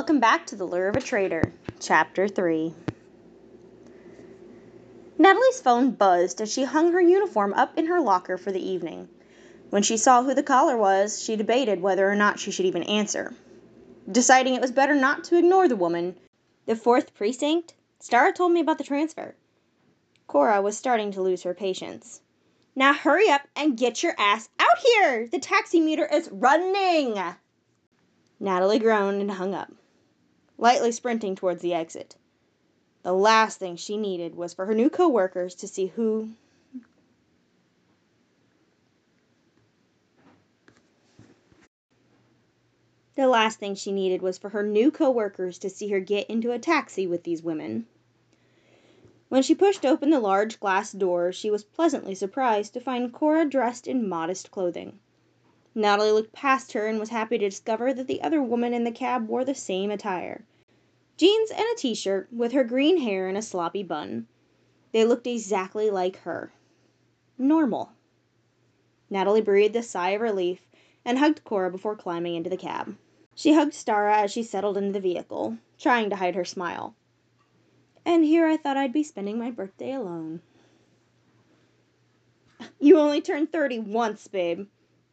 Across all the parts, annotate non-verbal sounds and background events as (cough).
Welcome back to The Lure of a Traitor, Chapter 3. Natalie's phone buzzed as she hung her uniform up in her locker for the evening. When she saw who the caller was, she debated whether or not she should even answer. Deciding it was better not to ignore the woman, the fourth precinct, Starra told me about the transfer. Cora was starting to lose her patience. Now hurry up and get your ass out here! The taxi meter is running! Natalie groaned and hung up, lightly sprinting towards the exit. The last thing she needed was for her new coworkers to see who The last thing she needed was for her new coworkers to see her get into a taxi with these women. When she pushed open the large glass door, she was pleasantly surprised to find Cora dressed in modest clothing. Natalie looked past her and was happy to discover that the other woman in the cab wore the same attire jeans and a t shirt, with her green hair in a sloppy bun. They looked exactly like her. Normal. Natalie breathed a sigh of relief and hugged Cora before climbing into the cab. She hugged Stara as she settled into the vehicle, trying to hide her smile. And here I thought I'd be spending my birthday alone. (laughs) You only turned thirty once, babe,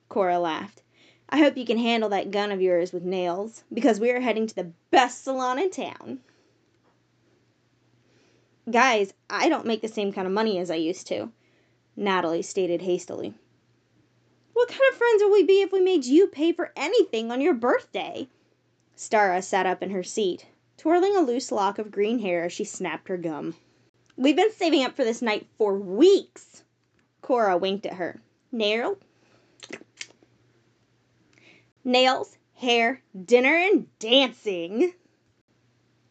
Cora laughed. I hope you can handle that gun of yours with nails, because we are heading to the best salon in town. Guys, I don't make the same kind of money as I used to, Natalie stated hastily. What kind of friends would we be if we made you pay for anything on your birthday? Stara sat up in her seat, twirling a loose lock of green hair as she snapped her gum. We've been saving up for this night for weeks. Cora winked at her. Nail, nails, hair, dinner, and dancing.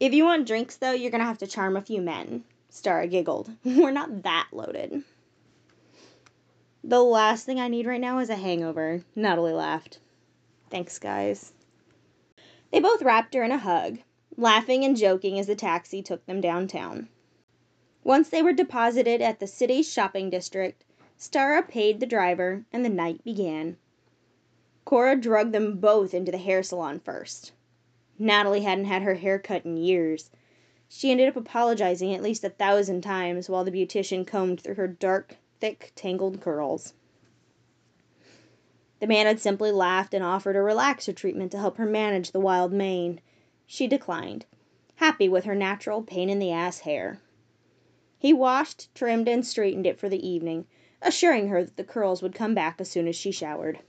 If you want drinks, though, you're going to have to charm a few men. Starra giggled. (laughs) We're not that loaded. The last thing I need right now is a hangover. Natalie laughed. Thanks, guys. They both wrapped her in a hug, laughing and joking as the taxi took them downtown. Once they were deposited at the city's shopping district, Starra paid the driver, and the night began. Cora drugged them both into the hair salon first. Natalie hadn't had her hair cut in years. She ended up apologizing at least a thousand times while the beautician combed through her dark, thick, tangled curls. The man had simply laughed and offered a relaxer treatment to help her manage the wild mane. She declined, happy with her natural pain in the ass hair. He washed, trimmed, and straightened it for the evening, assuring her that the curls would come back as soon as she showered.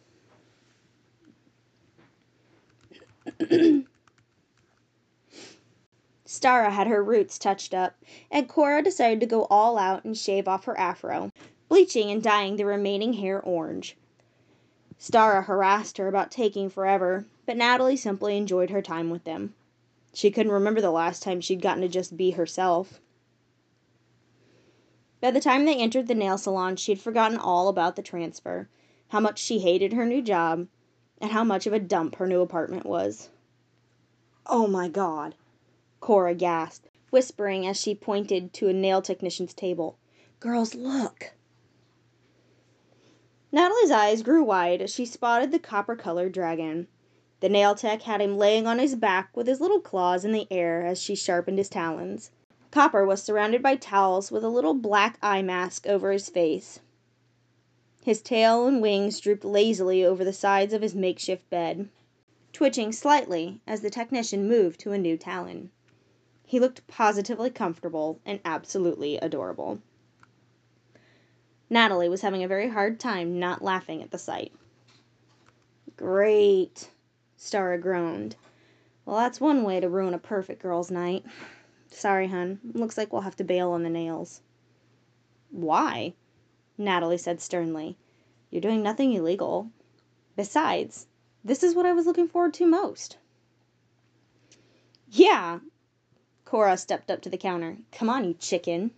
(clears throat) Starra had her roots touched up, and Cora decided to go all out and shave off her afro, bleaching and dyeing the remaining hair orange. Stara harassed her about taking forever, but Natalie simply enjoyed her time with them. She couldn't remember the last time she'd gotten to just be herself. By the time they entered the nail salon, she had forgotten all about the transfer, how much she hated her new job, and how much of a dump her new apartment was. Oh my God! Cora gasped, whispering as she pointed to a nail technician's table. Girls, look! Natalie's eyes grew wide as she spotted the copper colored dragon. The nail tech had him laying on his back with his little claws in the air as she sharpened his talons. Copper was surrounded by towels with a little black eye mask over his face. His tail and wings drooped lazily over the sides of his makeshift bed, twitching slightly as the technician moved to a new talon. He looked positively comfortable and absolutely adorable. Natalie was having a very hard time not laughing at the sight. Great, Starra groaned. Well, that's one way to ruin a perfect girl's night. Sorry, hun. Looks like we'll have to bail on the nails. Why? Natalie said sternly. You're doing nothing illegal. Besides, this is what I was looking forward to most. Yeah. Cora stepped up to the counter. Come on, you chicken.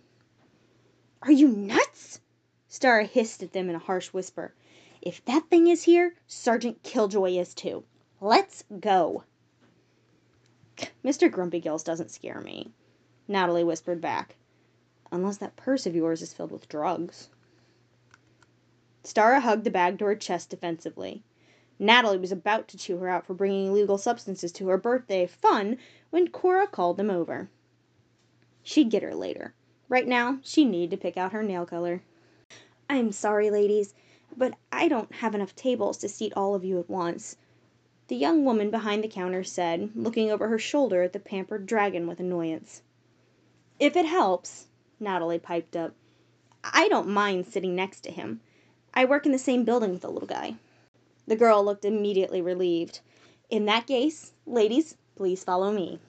Are you nuts? Starra hissed at them in a harsh whisper. If that thing is here, Sergeant Killjoy is too. Let's go. Mr. Grumpy Gills doesn't scare me, Natalie whispered back. Unless that purse of yours is filled with drugs. Starra hugged the bag to her chest defensively. Natalie was about to chew her out for bringing illegal substances to her birthday fun when Cora called them over. She'd get her later. Right now, she needed to pick out her nail color. I'm sorry, ladies, but I don't have enough tables to seat all of you at once, the young woman behind the counter said, looking over her shoulder at the pampered dragon with annoyance. If it helps, Natalie piped up, I don't mind sitting next to him. I work in the same building with the little guy. The girl looked immediately relieved. In that case, ladies, please follow me.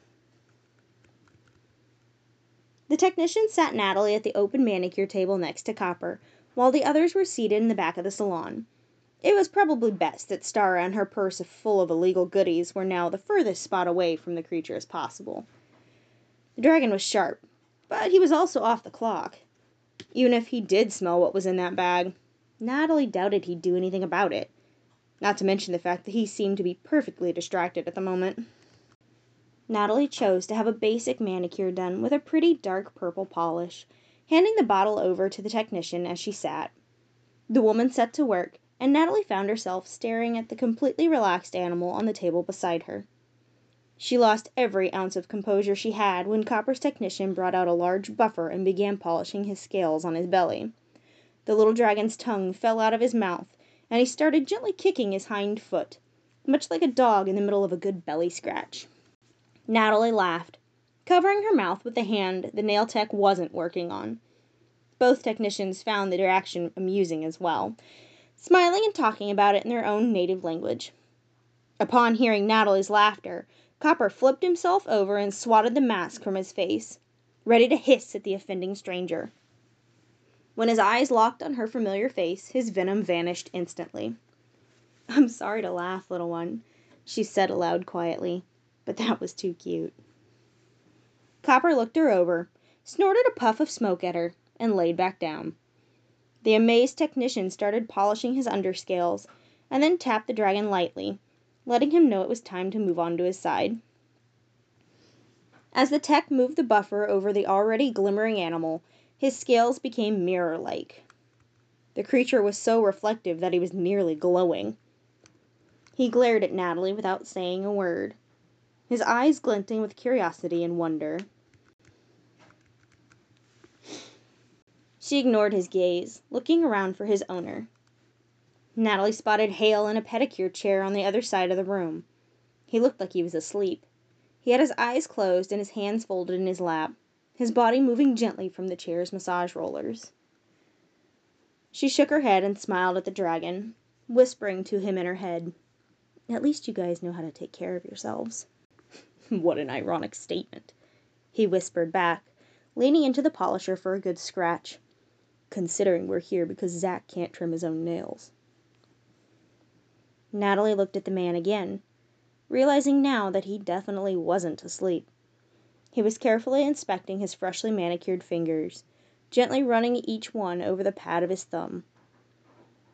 The technician sat Natalie at the open manicure table next to Copper, while the others were seated in the back of the salon. It was probably best that Starra and her purse full of illegal goodies were now the furthest spot away from the creature as possible. The dragon was sharp, but he was also off the clock. Even if he did smell what was in that bag, Natalie doubted he'd do anything about it. Not to mention the fact that he seemed to be perfectly distracted at the moment. Natalie chose to have a basic manicure done with a pretty dark purple polish, handing the bottle over to the technician as she sat. The woman set to work, and Natalie found herself staring at the completely relaxed animal on the table beside her. She lost every ounce of composure she had when Copper's technician brought out a large buffer and began polishing his scales on his belly. The little dragon's tongue fell out of his mouth, and he started gently kicking his hind foot, much like a dog in the middle of a good belly scratch. Natalie laughed, covering her mouth with the hand the nail tech wasn't working on. Both technicians found the reaction amusing as well, smiling and talking about it in their own native language. Upon hearing Natalie's laughter, Copper flipped himself over and swatted the mask from his face, ready to hiss at the offending stranger. When his eyes locked on her familiar face, his venom vanished instantly. (laughs) I'm sorry to laugh, little one, she said aloud quietly, but that was too cute. Copper looked her over, snorted a puff of smoke at her, and laid back down. The amazed technician started polishing his underscales, and then tapped the dragon lightly, letting him know it was time to move on to his side. As the tech moved the buffer over the already glimmering animal, his scales became mirror like. The creature was so reflective that he was nearly glowing. He glared at Natalie without saying a word, his eyes glinting with curiosity and wonder. She ignored his gaze, looking around for his owner. Natalie spotted Hale in a pedicure chair on the other side of the room. He looked like he was asleep. He had his eyes closed and his hands folded in his lap, his body moving gently from the chair's massage rollers. She shook her head and smiled at the dragon, whispering to him in her head, At least you guys know how to take care of yourselves. (laughs) what an ironic statement, he whispered back, leaning into the polisher for a good scratch considering we're here because Zack can't trim his own nails. Natalie looked at the man again, realizing now that he definitely wasn't asleep. He was carefully inspecting his freshly manicured fingers, gently running each one over the pad of his thumb.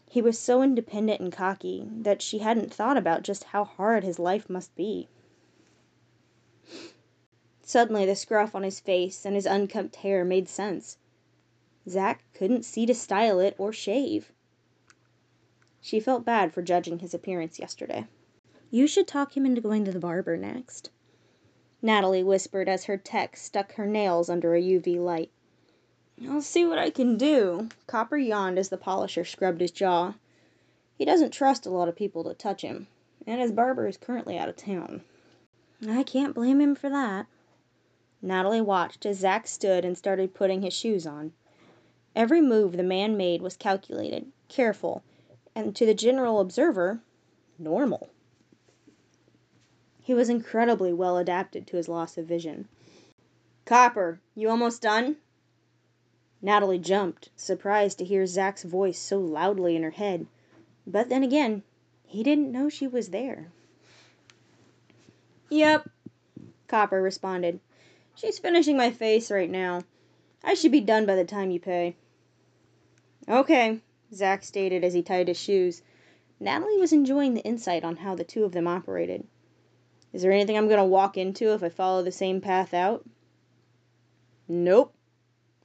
He was so independent and cocky that she hadn't thought about just how hard his life must be. Suddenly, the scruff on his face and his unkempt hair made sense. Zack couldn't see to style it or shave. She felt bad for judging his appearance yesterday. You should talk him into going to the barber next. Natalie whispered as her tech stuck her nails under a UV light. I'll see what I can do. Copper yawned as the polisher scrubbed his jaw. He doesn't trust a lot of people to touch him, and his barber is currently out of town. I can't blame him for that. Natalie watched as Zack stood and started putting his shoes on. Every move the man made was calculated, careful, and to the general observer, normal. He was incredibly well adapted to his loss of vision. Copper, you almost done? Natalie jumped, surprised to hear Zack's voice so loudly in her head. But then again, he didn't know she was there. Yep, Copper responded. She's finishing my face right now. I should be done by the time you pay. Okay, Zack stated as he tied his shoes. Natalie was enjoying the insight on how the two of them operated. Is there anything I'm going to walk into if I follow the same path out? Nope.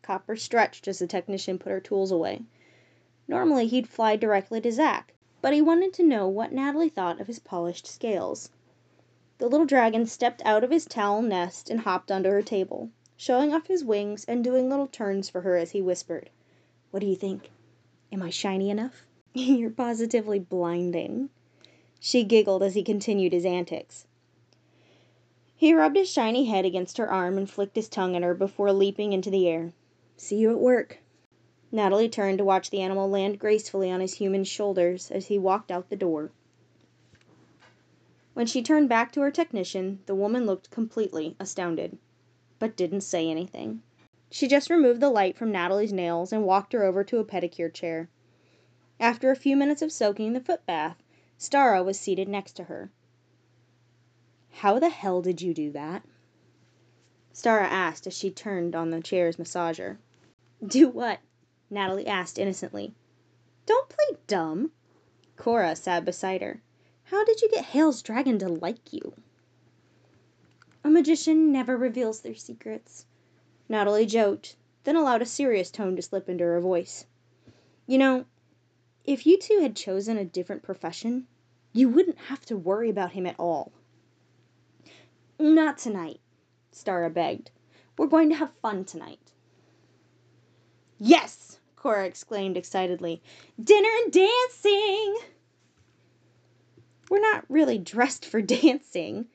Copper stretched as the technician put her tools away. Normally he'd fly directly to Zack, but he wanted to know what Natalie thought of his polished scales. The little dragon stepped out of his towel nest and hopped onto her table, showing off his wings and doing little turns for her as he whispered, What do you think? Am I shiny enough? (laughs) You're positively blinding. She giggled as he continued his antics. He rubbed his shiny head against her arm and flicked his tongue at her before leaping into the air. See you at work. Natalie turned to watch the animal land gracefully on his human shoulders as he walked out the door. When she turned back to her technician, the woman looked completely astounded, but didn't say anything. She just removed the light from Natalie's nails and walked her over to a pedicure chair. After a few minutes of soaking in the foot bath, Stara was seated next to her. How the hell did you do that? Stara asked as she turned on the chair's massager. Do what? Natalie asked innocently. Don't play dumb. Cora sat beside her. How did you get Hale's dragon to like you? A magician never reveals their secrets. Natalie joked, then allowed a serious tone to slip into her voice. You know, if you two had chosen a different profession, you wouldn't have to worry about him at all. Not tonight, Stara begged. We're going to have fun tonight. Yes! Cora exclaimed excitedly. Dinner and dancing! We're not really dressed for (laughs) dancing.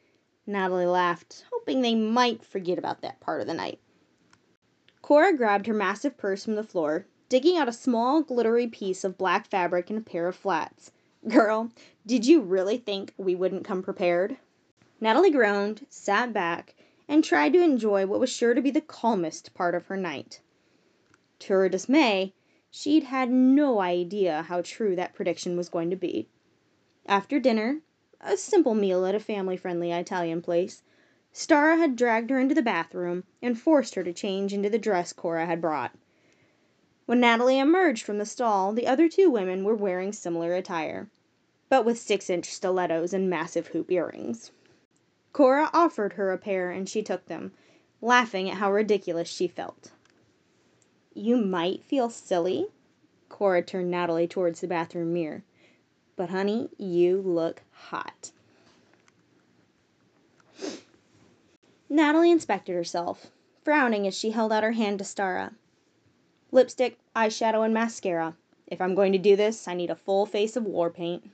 Natalie laughed, hoping they might forget about that part of the night. Cora grabbed her massive purse from the floor, digging out a small, glittery piece of black fabric and a pair of flats. Girl, did you really think we wouldn't come prepared? Natalie groaned, sat back, and tried to enjoy what was sure to be the calmest part of her night. To her dismay, she'd had no idea how true that prediction was going to be. After dinner, a simple meal at a family friendly Italian place, Stara had dragged her into the bathroom and forced her to change into the dress Cora had brought. When Natalie emerged from the stall, the other two women were wearing similar attire, but with six inch stilettos and massive hoop earrings. Cora offered her a pair and she took them, laughing at how ridiculous she felt. You might feel silly. Cora turned Natalie towards the bathroom mirror. But, honey, you look hot. Natalie inspected herself, frowning as she held out her hand to Stara. Lipstick, eyeshadow, and mascara. If I'm going to do this, I need a full face of war paint.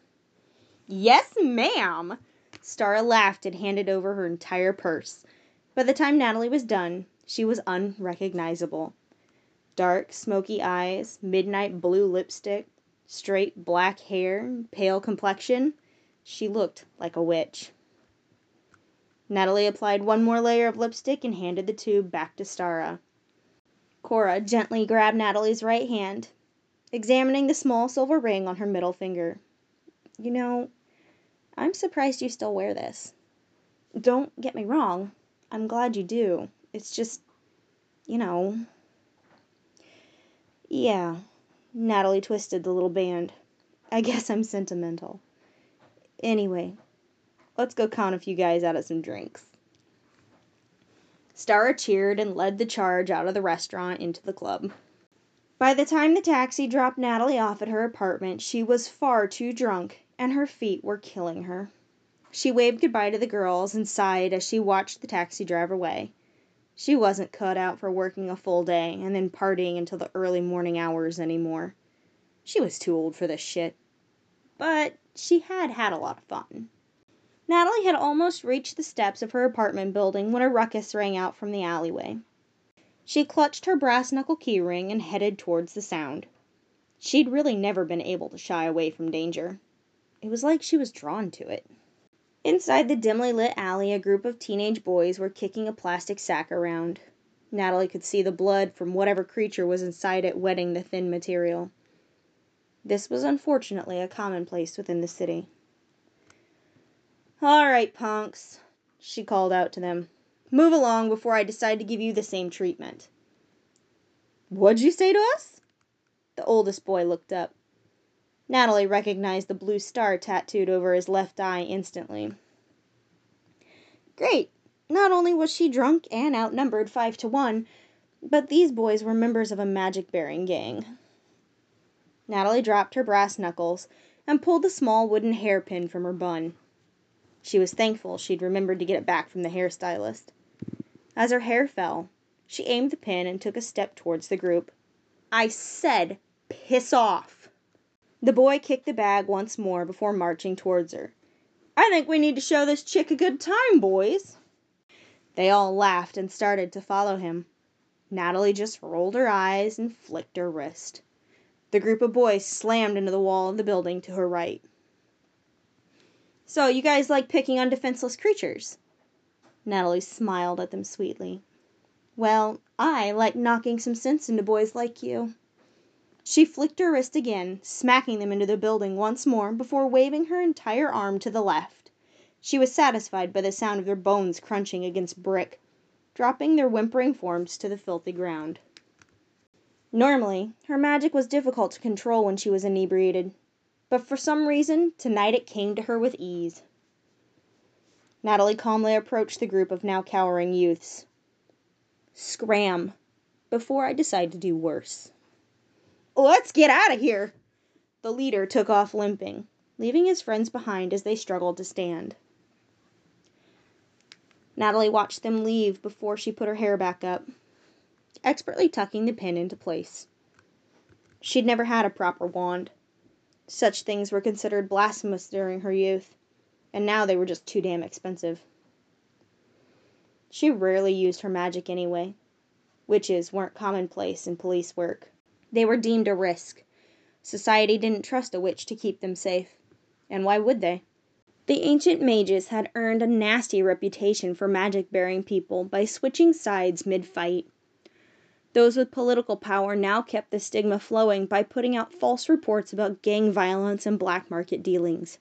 Yes, ma'am! Stara laughed and handed over her entire purse. By the time Natalie was done, she was unrecognizable. Dark, smoky eyes, midnight blue lipstick, straight black hair, pale complexion. She looked like a witch. Natalie applied one more layer of lipstick and handed the tube back to Stara. Cora gently grabbed Natalie's right hand, examining the small silver ring on her middle finger. You know, I'm surprised you still wear this. Don't get me wrong, I'm glad you do. It's just, you know, yeah. Natalie twisted the little band. I guess I'm sentimental. Anyway, let's go count a few guys out of some drinks. Stara cheered and led the charge out of the restaurant into the club. By the time the taxi dropped Natalie off at her apartment, she was far too drunk, and her feet were killing her. She waved goodbye to the girls and sighed as she watched the taxi drive away. She wasn't cut out for working a full day and then partying until the early morning hours anymore. She was too old for this shit. But she had had a lot of fun. Natalie had almost reached the steps of her apartment building when a ruckus rang out from the alleyway. She clutched her brass knuckle keyring and headed towards the sound. She'd really never been able to shy away from danger. It was like she was drawn to it. Inside the dimly lit alley, a group of teenage boys were kicking a plastic sack around. Natalie could see the blood from whatever creature was inside it wetting the thin material. This was unfortunately a commonplace within the city. All right, punks, she called out to them. Move along before I decide to give you the same treatment. What'd you say to us? The oldest boy looked up. Natalie recognized the blue star tattooed over his left eye instantly. Great! Not only was she drunk and outnumbered five to one, but these boys were members of a magic bearing gang. Natalie dropped her brass knuckles, and pulled the small wooden hairpin from her bun. She was thankful she'd remembered to get it back from the hairstylist. As her hair fell, she aimed the pin and took a step towards the group. I said, piss off! The boy kicked the bag once more before marching towards her. I think we need to show this chick a good time, boys. They all laughed and started to follow him. Natalie just rolled her eyes and flicked her wrist. The group of boys slammed into the wall of the building to her right. So, you guys like picking on defenseless creatures? Natalie smiled at them sweetly. Well, I like knocking some sense into boys like you. She flicked her wrist again, smacking them into the building once more before waving her entire arm to the left. She was satisfied by the sound of their bones crunching against brick, dropping their whimpering forms to the filthy ground. Normally, her magic was difficult to control when she was inebriated, but for some reason tonight it came to her with ease. Natalie calmly approached the group of now cowering youths. Scram, before I decide to do worse. Let's get out of here! The leader took off limping, leaving his friends behind as they struggled to stand. Natalie watched them leave before she put her hair back up, expertly tucking the pin into place. She'd never had a proper wand. Such things were considered blasphemous during her youth, and now they were just too damn expensive. She rarely used her magic anyway. Witches weren't commonplace in police work. They were deemed a risk. Society didn't trust a witch to keep them safe. And why would they? The ancient mages had earned a nasty reputation for magic bearing people by switching sides mid fight. Those with political power now kept the stigma flowing by putting out false reports about gang violence and black market dealings.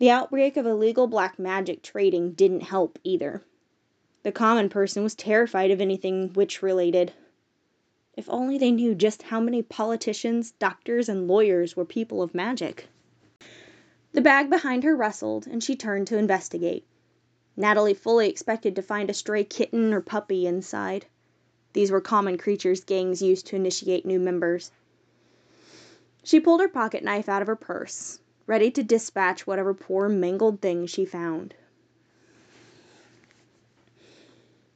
The outbreak of illegal black magic trading didn't help either. The common person was terrified of anything witch related. If only they knew just how many politicians, doctors, and lawyers were people of magic. The bag behind her rustled, and she turned to investigate. Natalie fully expected to find a stray kitten or puppy inside. These were common creatures gangs used to initiate new members. She pulled her pocket knife out of her purse, ready to dispatch whatever poor mangled thing she found.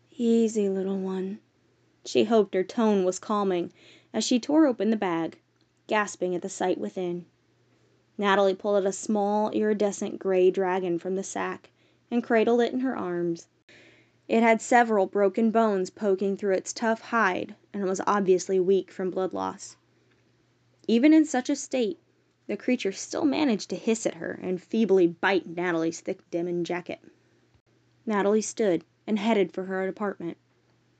Easy, little one. She hoped her tone was calming as she tore open the bag, gasping at the sight within. Natalie pulled out a small, iridescent gray dragon from the sack and cradled it in her arms. It had several broken bones poking through its tough hide and was obviously weak from blood loss. Even in such a state, the creature still managed to hiss at her and feebly bite Natalie's thick denim jacket. Natalie stood and headed for her apartment.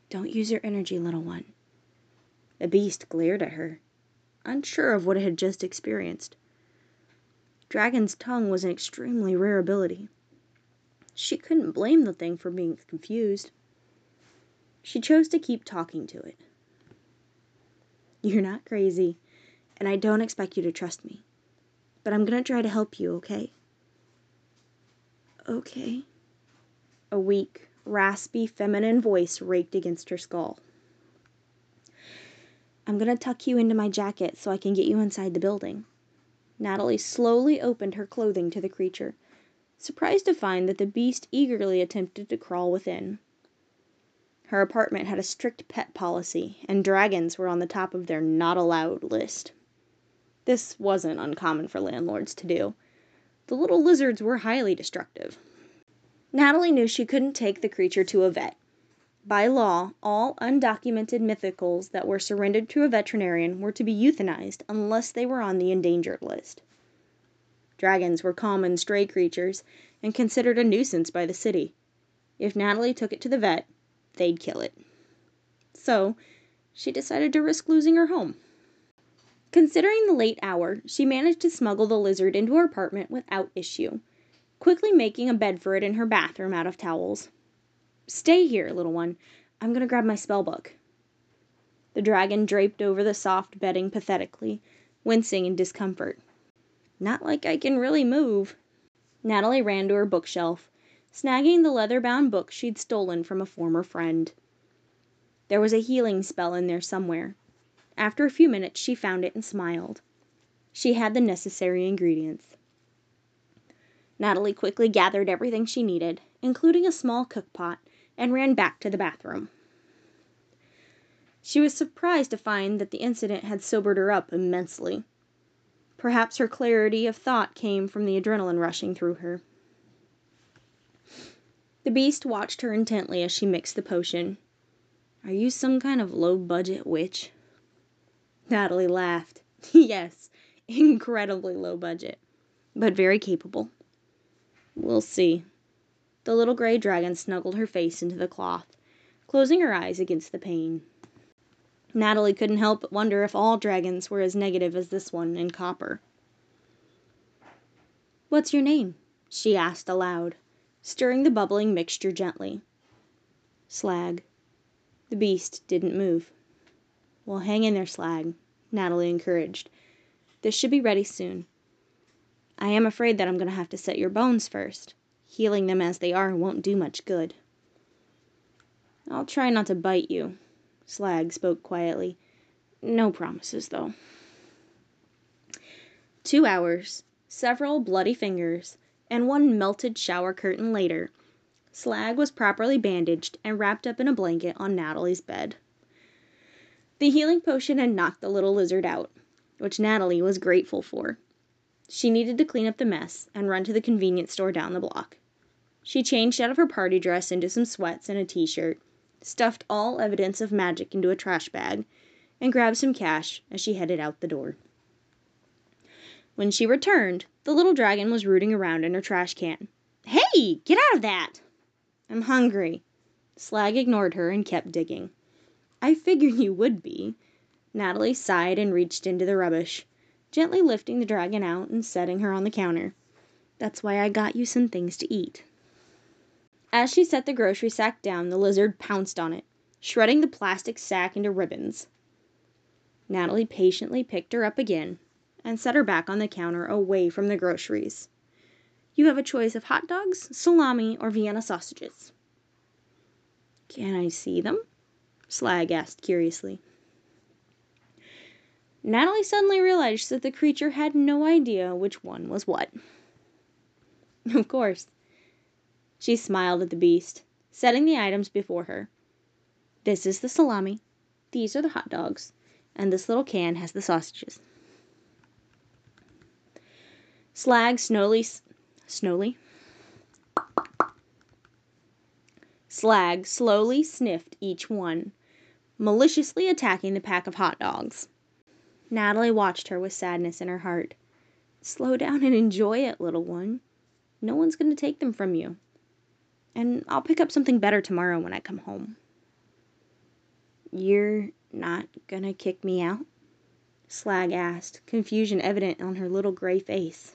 Don't use your energy, little one. The beast glared at her, unsure of what it had just experienced. Dragon's tongue was an extremely rare ability. She couldn't blame the thing for being confused. She chose to keep talking to it. You're not crazy, and I don't expect you to trust me. But I'm going to try to help you, okay? Okay. A weak, raspy, feminine voice raked against her skull. I'm going to tuck you into my jacket so I can get you inside the building. Natalie slowly opened her clothing to the creature, surprised to find that the beast eagerly attempted to crawl within. Her apartment had a strict pet policy, and dragons were on the top of their not allowed list. This wasn't uncommon for landlords to do. The little lizards were highly destructive. Natalie knew she couldn't take the creature to a vet. By law, all undocumented mythicals that were surrendered to a veterinarian were to be euthanized unless they were on the endangered list. Dragons were common stray creatures and considered a nuisance by the city. If Natalie took it to the vet, they'd kill it. So, she decided to risk losing her home. Considering the late hour, she managed to smuggle the lizard into her apartment without issue, quickly making a bed for it in her bathroom out of towels. Stay here, little one. I'm going to grab my spell book. The dragon draped over the soft bedding pathetically, wincing in discomfort. Not like I can really move. Natalie ran to her bookshelf, snagging the leather bound book she'd stolen from a former friend. There was a healing spell in there somewhere. After a few minutes, she found it and smiled. She had the necessary ingredients. Natalie quickly gathered everything she needed, including a small cook pot, and ran back to the bathroom. She was surprised to find that the incident had sobered her up immensely. Perhaps her clarity of thought came from the adrenaline rushing through her. The beast watched her intently as she mixed the potion. Are you some kind of low budget witch? Natalie laughed. (laughs) yes, incredibly low budget, but very capable. We'll see. The little gray dragon snuggled her face into the cloth, closing her eyes against the pain. Natalie couldn't help but wonder if all dragons were as negative as this one in copper. What's your name? she asked aloud, stirring the bubbling mixture gently. Slag. The beast didn't move. Well, hang in there, Slag, Natalie encouraged. This should be ready soon. I am afraid that I'm going to have to set your bones first. Healing them as they are won't do much good. I'll try not to bite you, Slag spoke quietly. No promises, though. Two hours, several bloody fingers, and one melted shower curtain later, Slag was properly bandaged and wrapped up in a blanket on Natalie's bed. The healing potion had knocked the little lizard out, which Natalie was grateful for. She needed to clean up the mess and run to the convenience store down the block. She changed out of her party dress into some sweats and a t shirt, stuffed all evidence of magic into a trash bag, and grabbed some cash as she headed out the door. When she returned, the little dragon was rooting around in her trash can. Hey, get out of that! I'm hungry. Slag ignored her and kept digging. I figured you would be. Natalie sighed and reached into the rubbish gently lifting the dragon out and setting her on the counter. That's why I got you some things to eat. As she set the grocery sack down, the lizard pounced on it, shredding the plastic sack into ribbons. Natalie patiently picked her up again and set her back on the counter away from the groceries. You have a choice of hot dogs, salami, or Vienna sausages. Can I see them? Slag asked curiously. Natalie suddenly realized that the creature had no idea which one was what. (laughs) Of course. She smiled at the beast, setting the items before her. This is the salami, these are the hot dogs, and this little can has the sausages. Slag slowly, slowly, Slag slowly sniffed each one, maliciously attacking the pack of hot dogs. Natalie watched her with sadness in her heart. Slow down and enjoy it, little one. No one's going to take them from you. And I'll pick up something better tomorrow when I come home. You're not going to kick me out? Slag asked, confusion evident on her little gray face.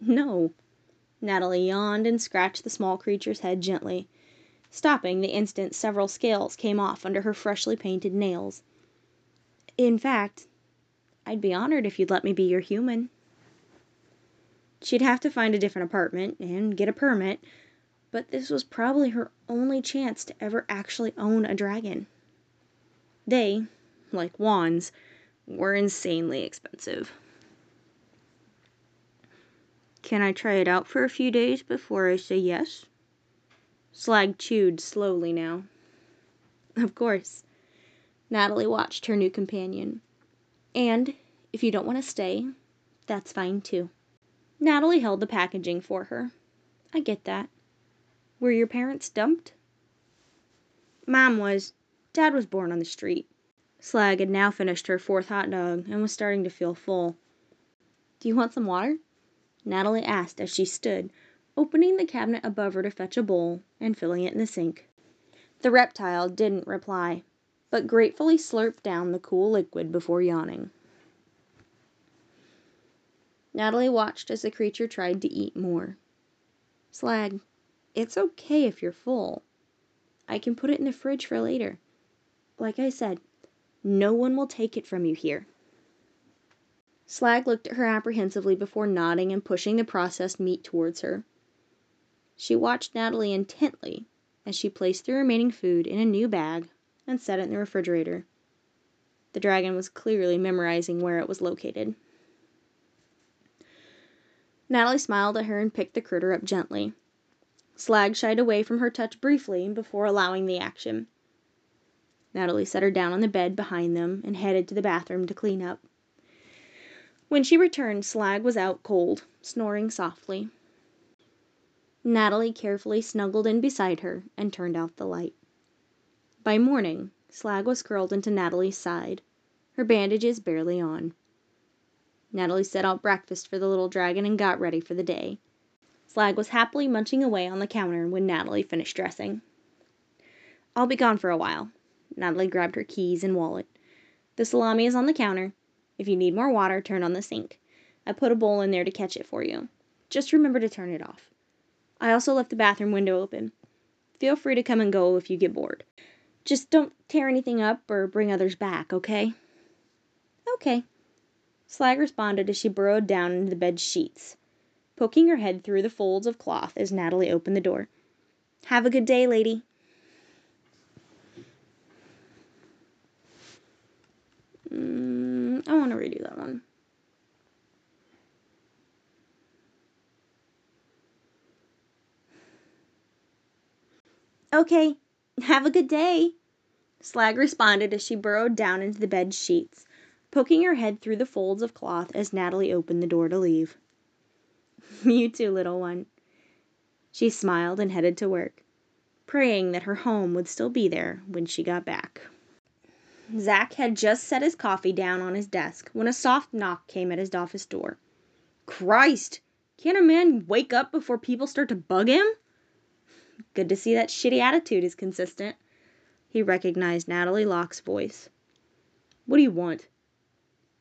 No. Natalie yawned and scratched the small creature's head gently, stopping the instant several scales came off under her freshly painted nails. In fact, I'd be honored if you'd let me be your human. She'd have to find a different apartment and get a permit, but this was probably her only chance to ever actually own a dragon. They, like wands, were insanely expensive. Can I try it out for a few days before I say yes? Slag chewed slowly now. Of course. Natalie watched her new companion. And if you don't want to stay, that's fine too. Natalie held the packaging for her. I get that. Were your parents dumped? Mom was. Dad was born on the street. Slag had now finished her fourth hot dog and was starting to feel full. Do you want some water? Natalie asked as she stood, opening the cabinet above her to fetch a bowl and filling it in the sink. The reptile didn't reply but gratefully slurped down the cool liquid before yawning. Natalie watched as the creature tried to eat more. Slag, it's okay if you're full. I can put it in the fridge for later. Like I said, no one will take it from you here. Slag looked at her apprehensively before nodding and pushing the processed meat towards her. She watched Natalie intently as she placed the remaining food in a new bag and set it in the refrigerator. The dragon was clearly memorizing where it was located. Natalie smiled at her and picked the critter up gently. Slag shied away from her touch briefly before allowing the action. Natalie set her down on the bed behind them and headed to the bathroom to clean up. When she returned, Slag was out cold, snoring softly. Natalie carefully snuggled in beside her and turned out the light. By morning, Slag was curled into Natalie's side, her bandages barely on. Natalie set out breakfast for the little dragon and got ready for the day. Slag was happily munching away on the counter when Natalie finished dressing. I'll be gone for a while. Natalie grabbed her keys and wallet. The salami is on the counter. If you need more water, turn on the sink. I put a bowl in there to catch it for you. Just remember to turn it off. I also left the bathroom window open. Feel free to come and go if you get bored. Just don't tear anything up or bring others back, okay? Okay. Slag responded as she burrowed down into the bed sheets, poking her head through the folds of cloth as Natalie opened the door. Have a good day, lady. Mm, I want to redo that one. Okay, have a good day. Slag responded as she burrowed down into the bed sheets, poking her head through the folds of cloth as Natalie opened the door to leave. (laughs) you too, little one. She smiled and headed to work, praying that her home would still be there when she got back. Zack had just set his coffee down on his desk when a soft knock came at his office door. Christ! Can't a man wake up before people start to bug him? Good to see that shitty attitude is consistent. He recognized Natalie Locke's voice. What do you want?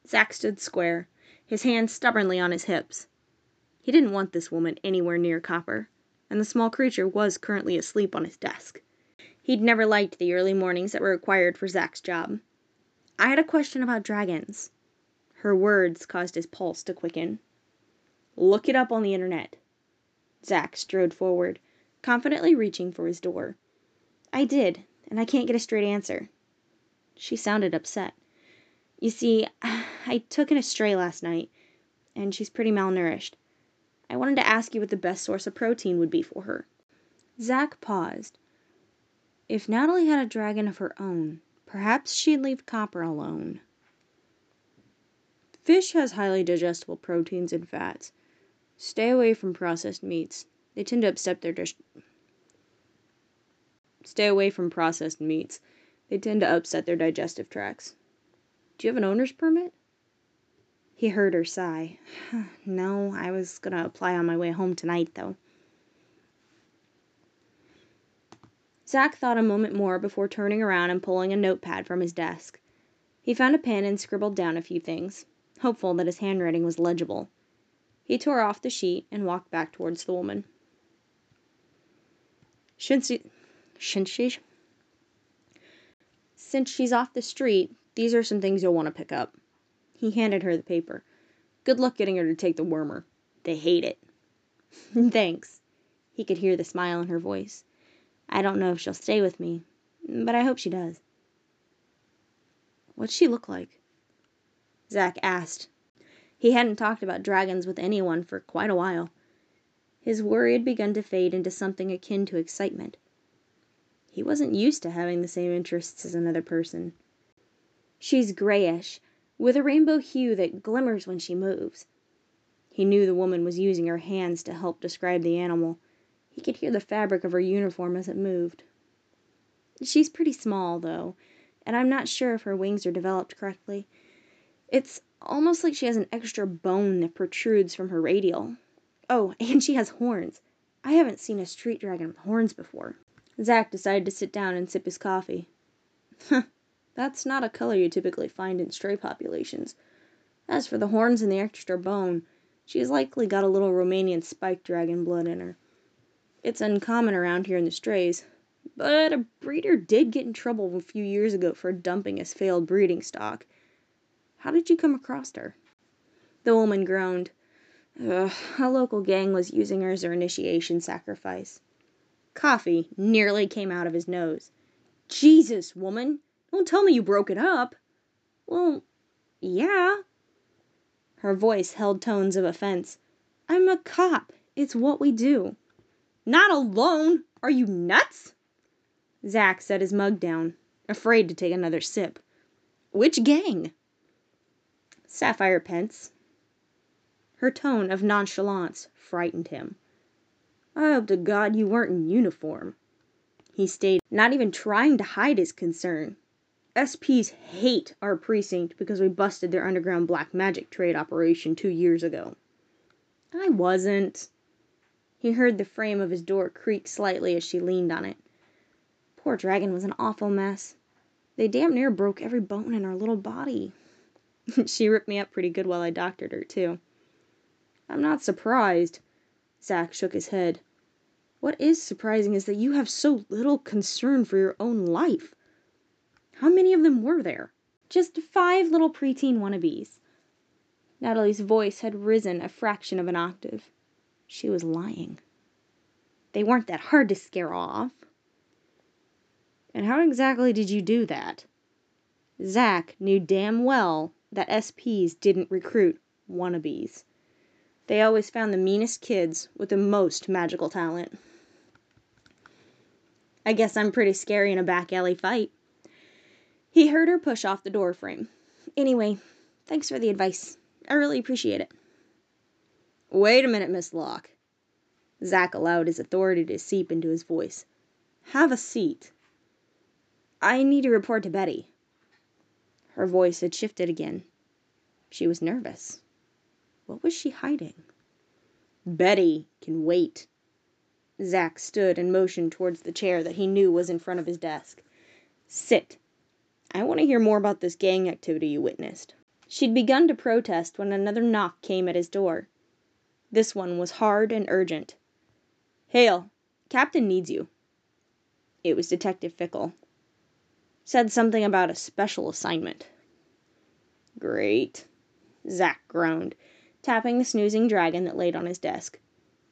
Zack stood square, his hands stubbornly on his hips. He didn't want this woman anywhere near Copper, and the small creature was currently asleep on his desk. He'd never liked the early mornings that were required for Zack's job. I had a question about dragons. Her words caused his pulse to quicken. Look it up on the internet. Zack strode forward, confidently reaching for his door. I did, and I can't get a straight answer. She sounded upset. You see, (sighs) I took in a stray last night, and she's pretty malnourished. I wanted to ask you what the best source of protein would be for her. Zack paused. If Natalie had a dragon of her own, perhaps she'd leave copper alone. Fish has highly digestible proteins and fats. Stay away from processed meats. They tend to upset their dish. Stay away from processed meats. They tend to upset their digestive tracts. Do you have an owner's permit? He heard her sigh. (sighs) no, I was going to apply on my way home tonight, though. Zack thought a moment more before turning around and pulling a notepad from his desk. He found a pen and scribbled down a few things, hopeful that his handwriting was legible. He tore off the sheet and walked back towards the woman. Shouldn't she? Shouldn't? Since she's off the street, these are some things you'll want to pick up. He handed her the paper. Good luck getting her to take the wormer. They hate it. (laughs) Thanks. He could hear the smile in her voice. I don't know if she'll stay with me, but I hope she does. What's she look like? Zack asked. He hadn't talked about dragons with anyone for quite a while. His worry had begun to fade into something akin to excitement. He wasn't used to having the same interests as another person. She's grayish, with a rainbow hue that glimmers when she moves. He knew the woman was using her hands to help describe the animal. He could hear the fabric of her uniform as it moved. She's pretty small, though, and I'm not sure if her wings are developed correctly. It's almost like she has an extra bone that protrudes from her radial. Oh, (laughs) and she has horns. I haven't seen a street dragon with horns before. Zack decided to sit down and sip his coffee. (laughs) Huh. That's not a color you typically find in stray populations. As for the horns and the extra bone, she's likely got a little Romanian spike dragon blood in her. It's uncommon around here in the strays, but a breeder did get in trouble a few years ago for dumping his failed breeding stock. How did you come across her? The woman groaned. Ugh, a local gang was using her as their initiation sacrifice. Coffee nearly came out of his nose. Jesus, woman! Don't tell me you broke it up. Well, yeah. Her voice held tones of offense. I'm a cop. It's what we do. Not alone! Are you nuts? Zack set his mug down, afraid to take another sip. Which gang? Sapphire Pence. Her tone of nonchalance frightened him. I hope to God you weren't in uniform, he stated, not even trying to hide his concern. SPs hate our precinct because we busted their underground black magic trade operation two years ago. I wasn't. He heard the frame of his door creak slightly as she leaned on it. Poor dragon was an awful mess. They damn near broke every bone in her little body. (laughs) she ripped me up pretty good while I doctored her, too. I'm not surprised. Zack shook his head. What is surprising is that you have so little concern for your own life. How many of them were there? Just five little preteen wannabes. Natalie's voice had risen a fraction of an octave. She was lying. They weren't that hard to scare off. And how exactly did you do that? Zack knew damn well that SPs didn't recruit wannabes. They always found the meanest kids with the most magical talent. I guess I'm pretty scary in a back alley fight. He heard her push off the door frame. Anyway, thanks for the advice. I really appreciate it. Wait a minute, Miss Locke. Zack allowed his authority to seep into his voice. Have a seat. I need to report to Betty. Her voice had shifted again. She was nervous. What was she hiding? Betty can wait. Zack stood and motioned towards the chair that he knew was in front of his desk. Sit. I want to hear more about this gang activity you witnessed. She'd begun to protest when another knock came at his door. This one was hard and urgent. Hale, Captain needs you. It was Detective Fickle. Said something about a special assignment. Great. Zack groaned, tapping the snoozing dragon that laid on his desk.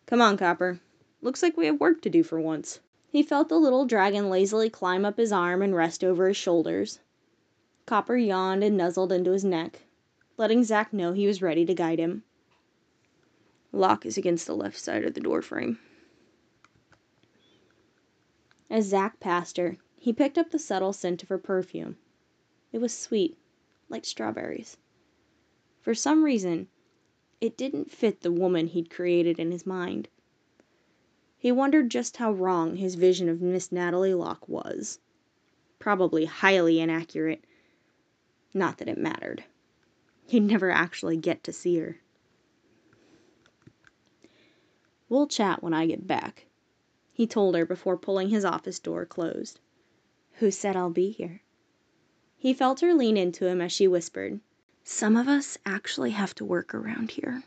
Come on, Copper. Looks like we have work to do for once. He felt the little dragon lazily climb up his arm and rest over his shoulders. Copper yawned and nuzzled into his neck, letting Zack know he was ready to guide him. Locke is against the left side of the door frame. As Zack passed her, he picked up the subtle scent of her perfume. It was sweet, like strawberries. For some reason, it didn't fit the woman he'd created in his mind. He wondered just how wrong his vision of Miss Natalie Locke was. Probably highly inaccurate. Not that it mattered. He'd never actually get to see her. We'll chat when I get back, he told her before pulling his office door closed. Who said I'll be here? He felt her lean into him as she whispered, Some of us actually have to work around here.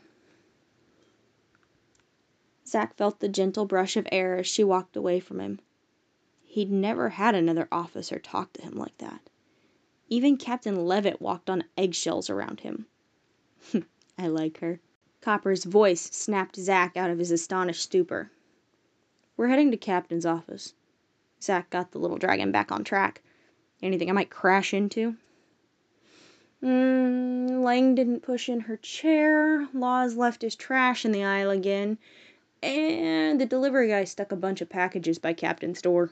Zack felt the gentle brush of air as she walked away from him. He'd never had another officer talk to him like that. Even Captain Levitt walked on eggshells around him. (laughs) I like her. Copper's voice snapped Zack out of his astonished stupor. We're heading to Captain's office. Zack got the little dragon back on track. Anything I might crash into? Mm, Lang didn't push in her chair. Laws left his trash in the aisle again. And the delivery guy stuck a bunch of packages by Captain's door.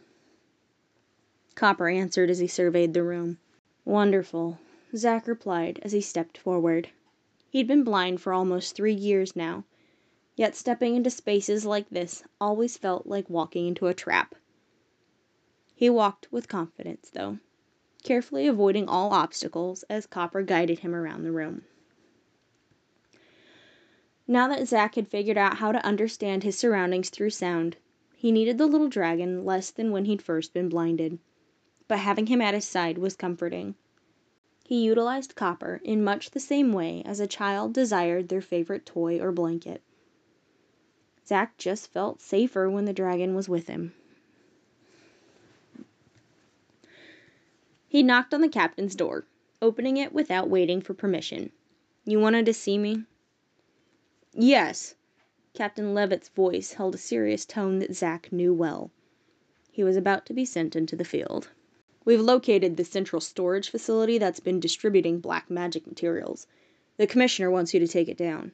Copper answered as he surveyed the room. Wonderful, Zack replied as he stepped forward. He'd been blind for almost three years now, yet stepping into spaces like this always felt like walking into a trap. He walked with confidence, though, carefully avoiding all obstacles as Copper guided him around the room. Now that Zack had figured out how to understand his surroundings through sound, he needed the little dragon less than when he'd first been blinded. But having him at his side was comforting. He utilized Copper in much the same way as a child desired their favorite toy or blanket. Zack just felt safer when the dragon was with him. He knocked on the captain's door, opening it without waiting for permission. You wanted to see me? Yes. Captain Levitt's voice held a serious tone that Zack knew well. He was about to be sent into the field. We've located the central storage facility that's been distributing black magic materials. The commissioner wants you to take it down.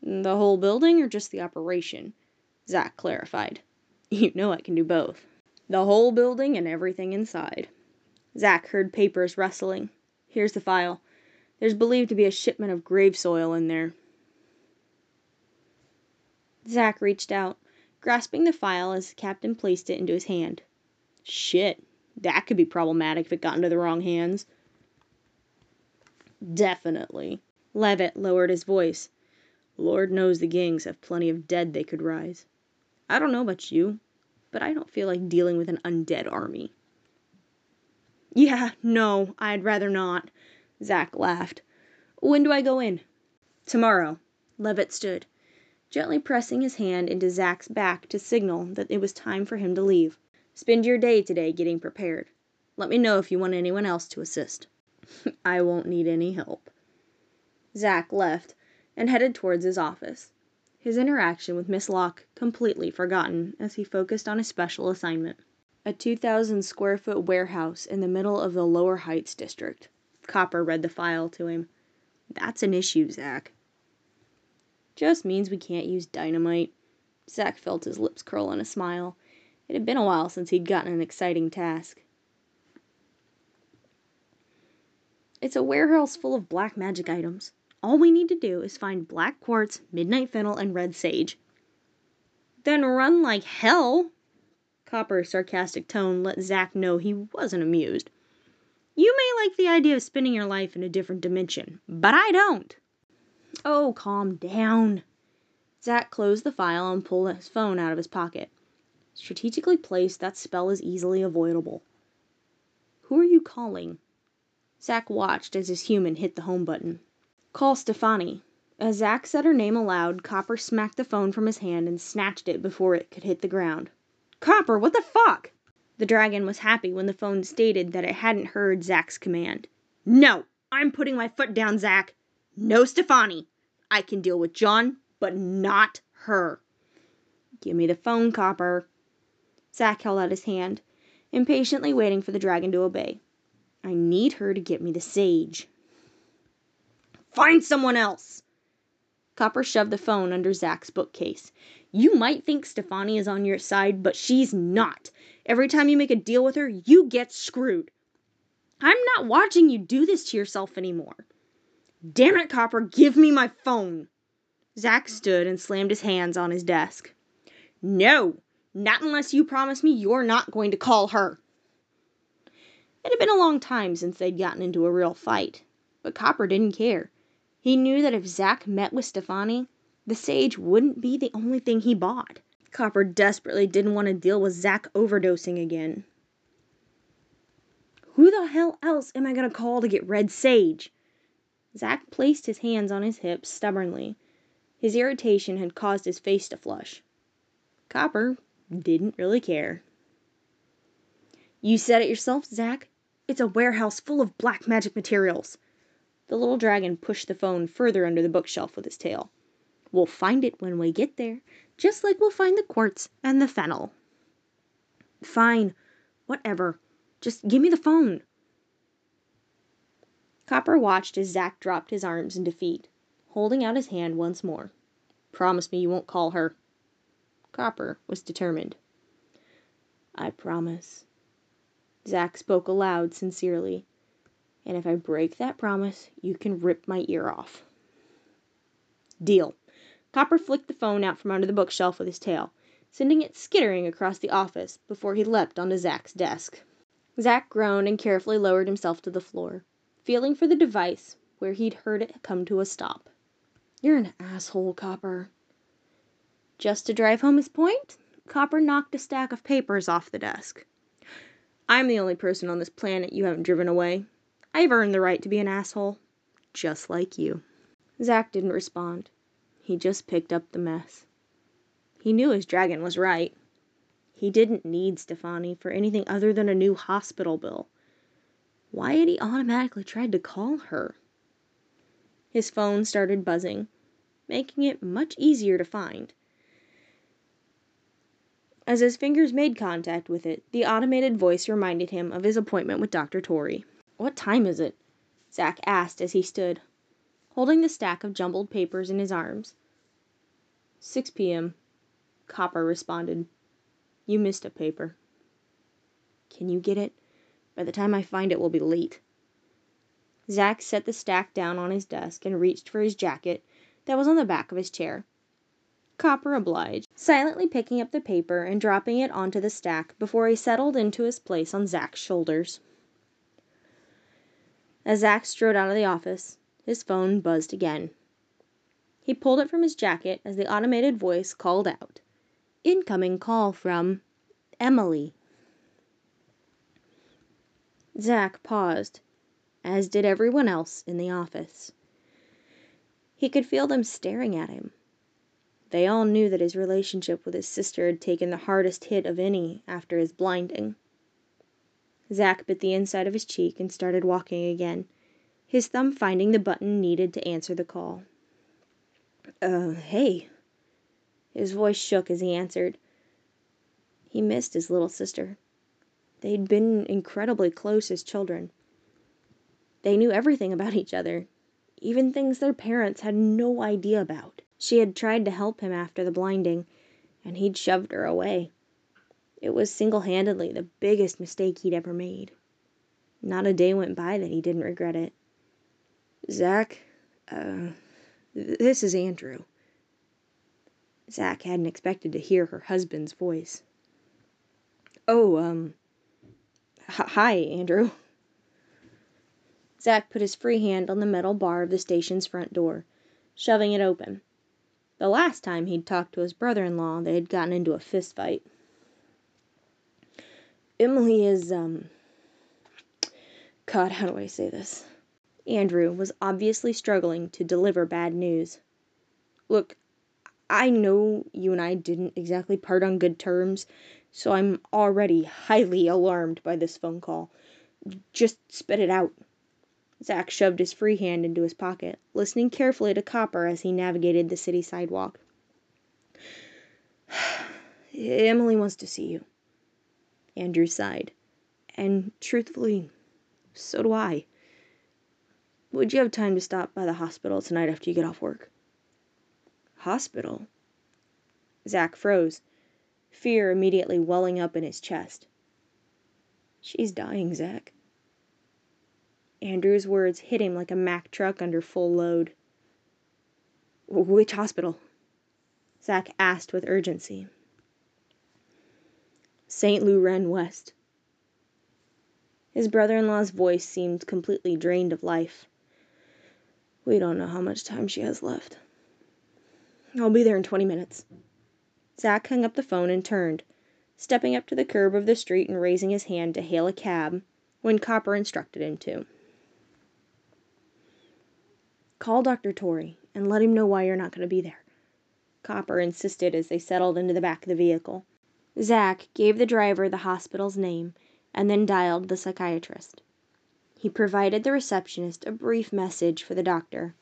The whole building or just the operation? Zack clarified. You know I can do both. The whole building and everything inside. Zack heard papers rustling. Here's the file. There's believed to be a shipment of grave soil in there. Zack reached out, grasping the file as the captain placed it into his hand. Shit, that could be problematic if it got into the wrong hands. Definitely. Levitt lowered his voice. Lord knows the gangs have plenty of dead they could rise. I don't know about you, but I don't feel like dealing with an undead army. Yeah, no, I'd rather not. Zack laughed. When do I go in? Tomorrow. Levitt stood, gently pressing his hand into Zack's back to signal that it was time for him to leave. Spend your day today getting prepared. Let me know if you want anyone else to assist. (laughs) I won't need any help. Zack left and headed towards his office, his interaction with Miss Locke completely forgotten as he focused on his special assignment. A 2,000 square foot warehouse in the middle of the Lower Heights district. Copper read the file to him. That's an issue, Zack. Just means we can't use dynamite. Zack felt his lips curl in a smile. It had been a while since he'd gotten an exciting task. It's a warehouse full of black magic items. All we need to do is find black quartz, midnight fennel, and red sage. Then run like hell. Copper's sarcastic tone let Zack know he wasn't amused. You may like the idea of spending your life in a different dimension, but I don't. Oh, calm down. Zack closed the file and pulled his phone out of his pocket. Strategically placed, that spell is easily avoidable. Who are you calling? Zack watched as his human hit the home button. Call Stefani. As Zack said her name aloud, Copper smacked the phone from his hand and snatched it before it could hit the ground. Copper, what the fuck? The dragon was happy when the phone stated that it hadn't heard Zack's command. No, I'm putting my foot down, Zack. No Stefani. I can deal with John, but not her. Give me the phone, Copper. Zack held out his hand, impatiently waiting for the dragon to obey. I need her to get me the sage. Find someone else. Copper shoved the phone under Zack's bookcase. You might think Stefani is on your side, but she's not. Every time you make a deal with her, you get screwed. I'm not watching you do this to yourself anymore. Damn it, Copper, give me my phone. Zack stood and slammed his hands on his desk. No, not unless you promise me you're not going to call her. It had been a long time since they'd gotten into a real fight, but Copper didn't care. He knew that if Zack met with Stefani, the sage wouldn't be the only thing he bought. Copper desperately didn't want to deal with Zack overdosing again. Who the hell else am I going to call to get red sage? Zack placed his hands on his hips stubbornly. His irritation had caused his face to flush. Copper didn't really care. You said it yourself, Zack. It's a warehouse full of black magic materials. The little dragon pushed the phone further under the bookshelf with his tail. We'll find it when we get there, just like we'll find the quartz and the fennel. Fine, whatever. Just give me the phone. Copper watched as Zack dropped his arms in defeat, holding out his hand once more. Promise me you won't call her. Copper was determined. I promise. Zack spoke aloud sincerely. And if I break that promise, you can rip my ear off. Deal. Copper flicked the phone out from under the bookshelf with his tail, sending it skittering across the office before he leapt onto Zack's desk. Zack groaned and carefully lowered himself to the floor, feeling for the device where he'd heard it come to a stop. You're an asshole, Copper. Just to drive home his point, Copper knocked a stack of papers off the desk. I'm the only person on this planet you haven't driven away. I've earned the right to be an asshole. Just like you. Zack didn't respond. He just picked up the mess. He knew his dragon was right. He didn't need Stefani for anything other than a new hospital bill. Why had he automatically tried to call her? His phone started buzzing, making it much easier to find. As his fingers made contact with it, the automated voice reminded him of his appointment with Dr. Torrey. What time is it? Zack asked as he stood, holding the stack of jumbled papers in his arms. 6 p.m., Copper responded. You missed a paper. Can you get it? By the time I find it, we'll be late. Zack set the stack down on his desk and reached for his jacket that was on the back of his chair. Copper obliged, silently picking up the paper and dropping it onto the stack before he settled into his place on Zack's shoulders. As Zack strode out of the office, his phone buzzed again. He pulled it from his jacket as the automated voice called out, Incoming call from Emily. Zack paused, as did everyone else in the office. He could feel them staring at him. They all knew that his relationship with his sister had taken the hardest hit of any after his blinding. Zack bit the inside of his cheek and started walking again, his thumb finding the button needed to answer the call. Uh, hey. His voice shook as he answered. He missed his little sister. They'd been incredibly close as children. They knew everything about each other, even things their parents had no idea about. She had tried to help him after the blinding, and he'd shoved her away. It was single handedly the biggest mistake he'd ever made. Not a day went by that he didn't regret it. Zack, uh, this is Andrew. Zack hadn't expected to hear her husband's voice. Oh, um, hi, Andrew. Zack put his free hand on the metal bar of the station's front door, shoving it open. The last time he'd talked to his brother in law, they had gotten into a fist fight. Emily is, um. God, how do I say this? Andrew was obviously struggling to deliver bad news. Look, I know you and I didn't exactly part on good terms, so I'm already highly alarmed by this phone call. Just spit it out. Zack shoved his free hand into his pocket, listening carefully to Copper as he navigated the city sidewalk. (sighs) Emily wants to see you. Andrew sighed. And truthfully, so do I. Would you have time to stop by the hospital tonight after you get off work? Hospital? Zack froze, fear immediately welling up in his chest. She's dying, Zack. Andrew's words hit him like a Mack truck under full load. Which hospital? Zack asked with urgency. St. Louren West. His brother in law's voice seemed completely drained of life. We don't know how much time she has left. I'll be there in 20 minutes. Zack hung up the phone and turned, stepping up to the curb of the street and raising his hand to hail a cab when Copper instructed him to. Call Dr. Torrey and let him know why you're not going to be there. Copper insisted as they settled into the back of the vehicle. Zack gave the driver the hospital's name and then dialed the psychiatrist. He provided the receptionist a brief message for the doctor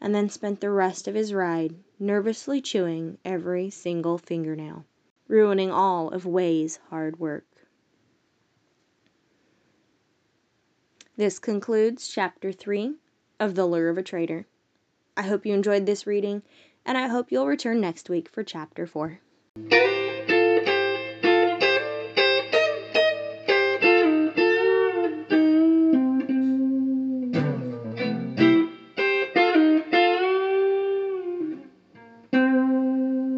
and then spent the rest of his ride nervously chewing every single fingernail, ruining all of Way's hard work. This concludes Chapter 3 of The Lure of a Traitor. I hope you enjoyed this reading, and I hope you'll return next week for Chapter 4.